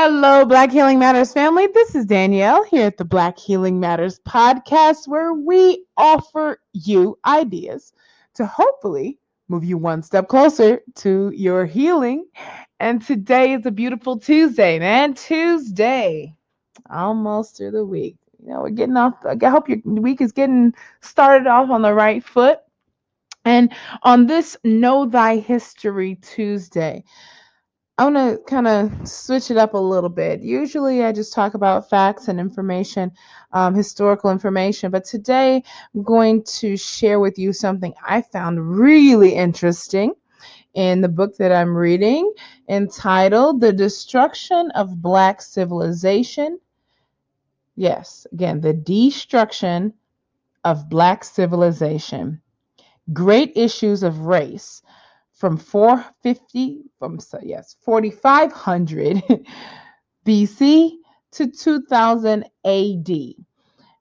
Hello, Black Healing Matters family. This is Danielle here at the Black Healing Matters podcast, where we offer you ideas to hopefully move you one step closer to your healing. And today is a beautiful Tuesday, man. Tuesday, almost through the week. You know, we're getting off. I hope your week is getting started off on the right foot. And on this Know Thy History Tuesday, I want to kind of switch it up a little bit. Usually, I just talk about facts and information, um, historical information, but today I'm going to share with you something I found really interesting in the book that I'm reading entitled The Destruction of Black Civilization. Yes, again, the destruction of Black civilization. Great issues of race from 450 from yes 4500 BC to 2000 AD.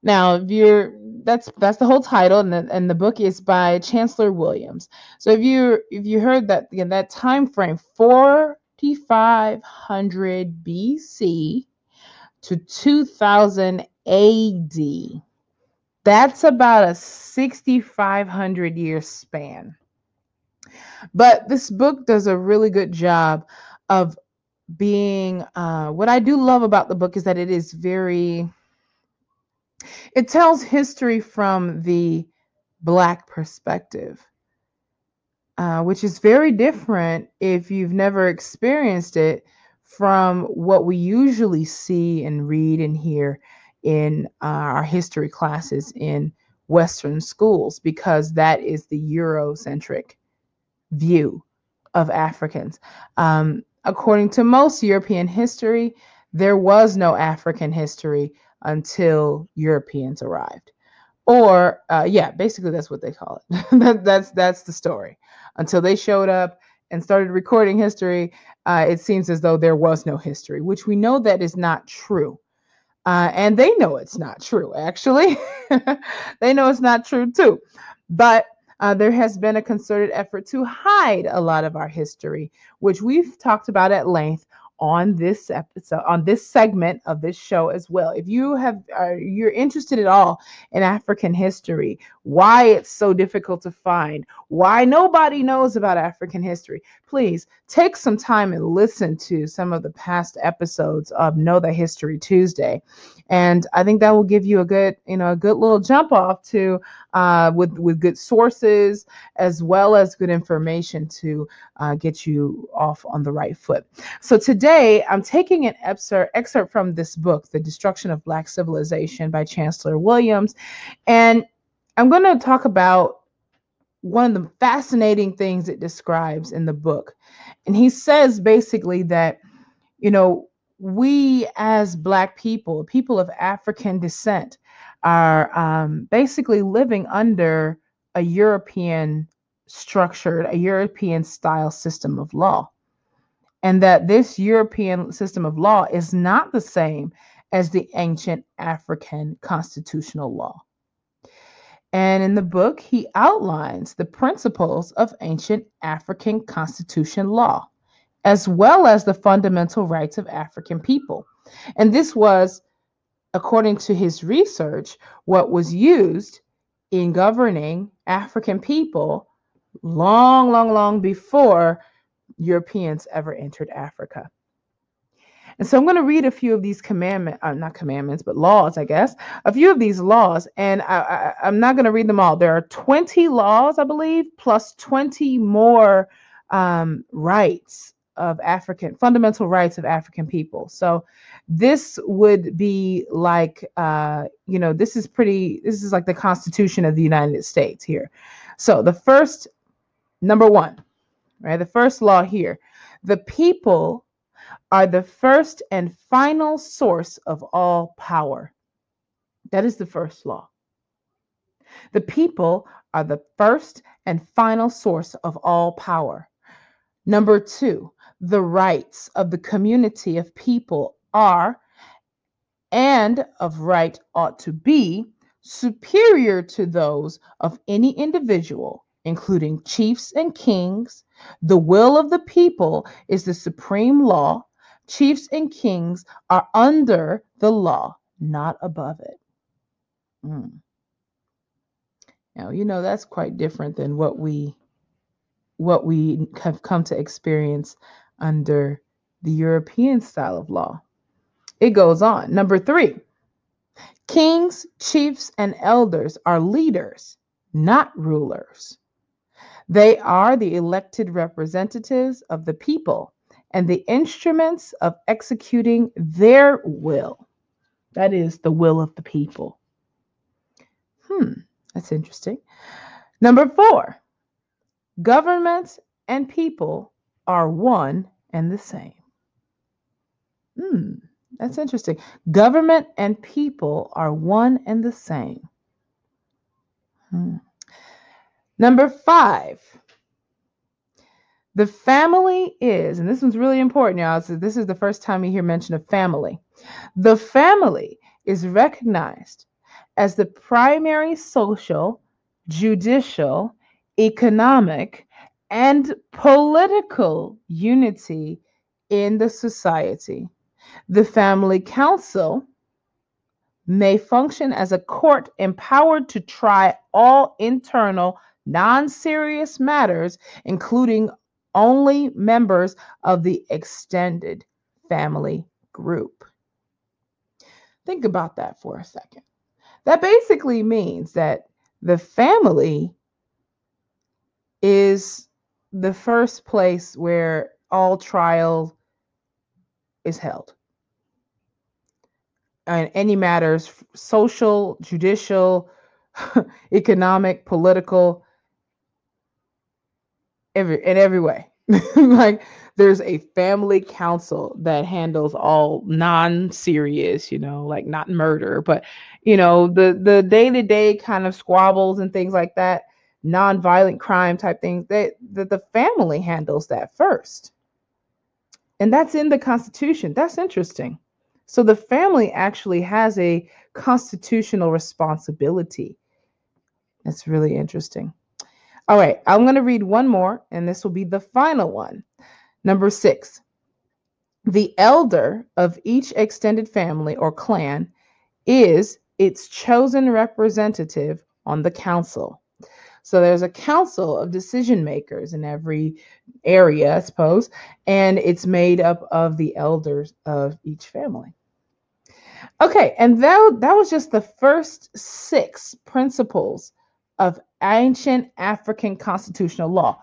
Now, if you're that's that's the whole title, and the, and the book is by Chancellor Williams. So if you if you heard that again, that time frame 4500 BC to 2000 AD, that's about a 6500 year span. But this book does a really good job of being uh, what I do love about the book is that it is very, it tells history from the Black perspective. Uh, which is very different if you've never experienced it from what we usually see and read and hear in uh, our history classes in Western schools, because that is the Eurocentric view of Africans. Um, according to most European history, there was no African history until Europeans arrived. Or, uh, yeah, basically that's what they call it. that, that's that's the story. Until they showed up and started recording history, uh, it seems as though there was no history, which we know that is not true. Uh, and they know it's not true, actually. they know it's not true too. But uh, there has been a concerted effort to hide a lot of our history, which we've talked about at length on this episode on this segment of this show as well. If you have uh, you're interested at all in african history why it's so difficult to find why nobody knows about african history please take some time and listen to some of the past episodes of know the history tuesday. And i think that will give you a good you know a good little jump off to uh, with with good sources as well as good information to uh, get you off on the right foot. So today i'm taking an excerpt excerpt from this book the destruction of black civilization by chancellor williams and i'm going to talk about one of the fascinating things it describes in the book and he says basically that you know we as Black people, people of African descent, are um, basically living under a European structured, a European style system of law. And that this European system of law is not the same as the ancient African constitutional law. And in the book, he outlines the principles of ancient African constitution law as well as the fundamental rights of African people. And this was, according to his research, what was used in governing African people long, long, long before Europeans ever entered Africa. And so I'm going to read a few of these commandments, uh, not commandments, but laws, I guess, a few of these laws. And I, I, I'm not going to read them all. There are 20 laws, I believe, plus 20 more um, rights of African fundamental rights of African people. So this would be like uh, you know this is pretty this is like the Constitution of the United States here. So the first number one, right? The first law here, the people are the first and final source of all power. That is the first law. The people are the first and final source of all power. Number two, the rights of the community of people are, and of right ought to be, superior to those of any individual, including chiefs and kings. The will of the people is the supreme law. chiefs and kings are under the law, not above it. Mm. Now, you know that's quite different than what we what we have come to experience under the European style of law. It goes on. Number 3. Kings, chiefs, and elders are leaders, not rulers. They are the elected representatives of the people and the instruments of executing their will. That is the will of the people. Hmm, that's interesting. Number four, governments and people are one and the same. Hmm, that's interesting. Government and people are one and the same. Hmm. Number five, the family is, and this one's really important, y'all. So this is the first time you hear mention of family. The family is recognized as the primary social, judicial, economic, and political unity in the society. The family council may function as a court empowered to try all internal non serious matters, including only members of the extended family group. Think about that for a second. That basically means that the family is the first place where all trial is held. And any matters, social, judicial, economic, political, every in every way. like there's a family council that handles all non-serious, you know, like not murder, but you know, the the day-to-day kind of squabbles and things like that, non-violent crime type things, that that the family handles that first. And that's in the Constitution. That's interesting. So the family actually has a constitutional responsibility. That's really interesting. All right, I'm going to read one more, and this will be the final one. Number six the elder of each extended family or clan is its chosen representative on the council. So there's a council of decision makers in every area, I suppose, and it's made up of the elders of each family. Okay, and that, that was just the first six principles of ancient African constitutional law.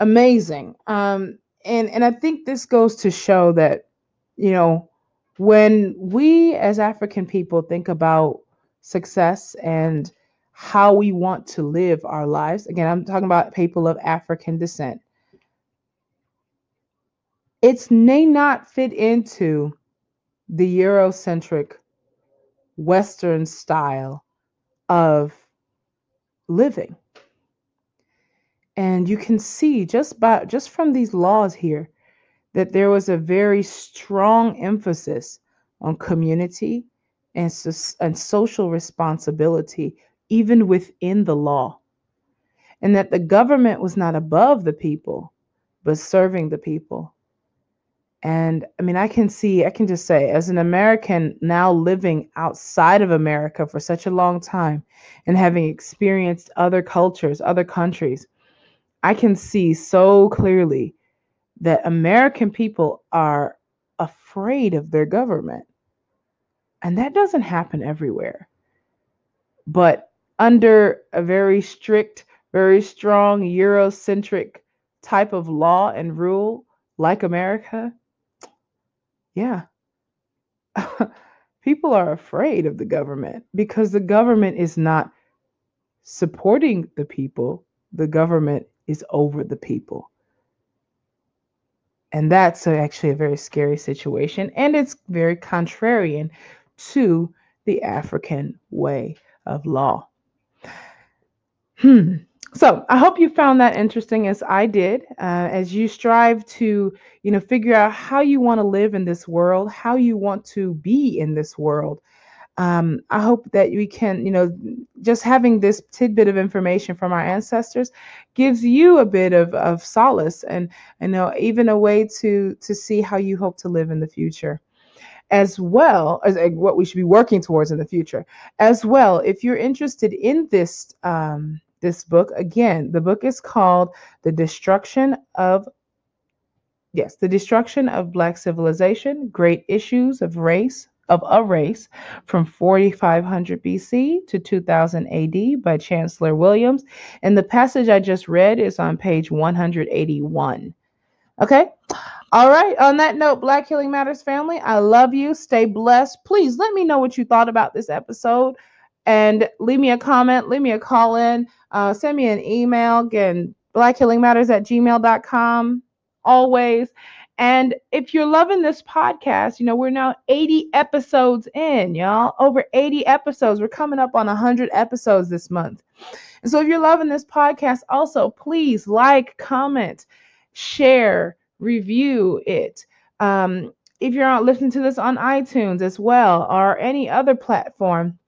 Amazing. Um, and and I think this goes to show that, you know, when we as African people think about success and how we want to live our lives, again, I'm talking about people of African descent. It may not fit into the Eurocentric Western style of living. And you can see just by just from these laws here that there was a very strong emphasis on community and, and social responsibility even within the law. And that the government was not above the people, but serving the people. And I mean, I can see, I can just say, as an American now living outside of America for such a long time and having experienced other cultures, other countries, I can see so clearly that American people are afraid of their government. And that doesn't happen everywhere. But under a very strict, very strong Eurocentric type of law and rule like America, yeah. People are afraid of the government because the government is not supporting the people, the government is over the people. And that's actually a very scary situation. And it's very contrarian to the African way of law. Hmm. So I hope you found that interesting as I did, uh, as you strive to, you know, figure out how you want to live in this world, how you want to be in this world. um, I hope that we can, you know, just having this tidbit of information from our ancestors gives you a bit of, of solace and, you know, even a way to to see how you hope to live in the future as well as uh, what we should be working towards in the future as well if you're interested in this um, this book again the book is called the destruction of yes the destruction of black civilization great issues of race of a race from 4500 BC to 2000 AD by Chancellor Williams. And the passage I just read is on page 181. Okay. All right. On that note, Black Healing Matters family, I love you. Stay blessed. Please let me know what you thought about this episode and leave me a comment, leave me a call in, uh, send me an email. Again, blackhealingmatters at gmail.com always. And if you're loving this podcast, you know, we're now 80 episodes in, y'all. Over 80 episodes. We're coming up on 100 episodes this month. And so if you're loving this podcast, also please like, comment, share, review it. Um, if you're not listening to this on iTunes as well or any other platform,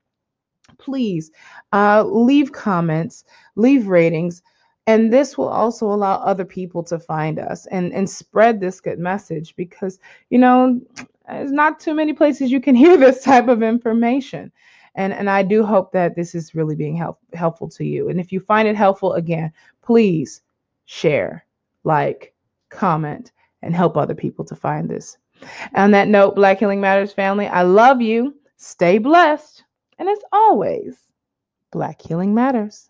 please uh, leave comments, leave ratings. And this will also allow other people to find us and, and spread this good message because, you know, there's not too many places you can hear this type of information. And, and I do hope that this is really being help, helpful to you. And if you find it helpful, again, please share, like, comment, and help other people to find this. On that note, Black Healing Matters family, I love you. Stay blessed. And as always, Black Healing Matters.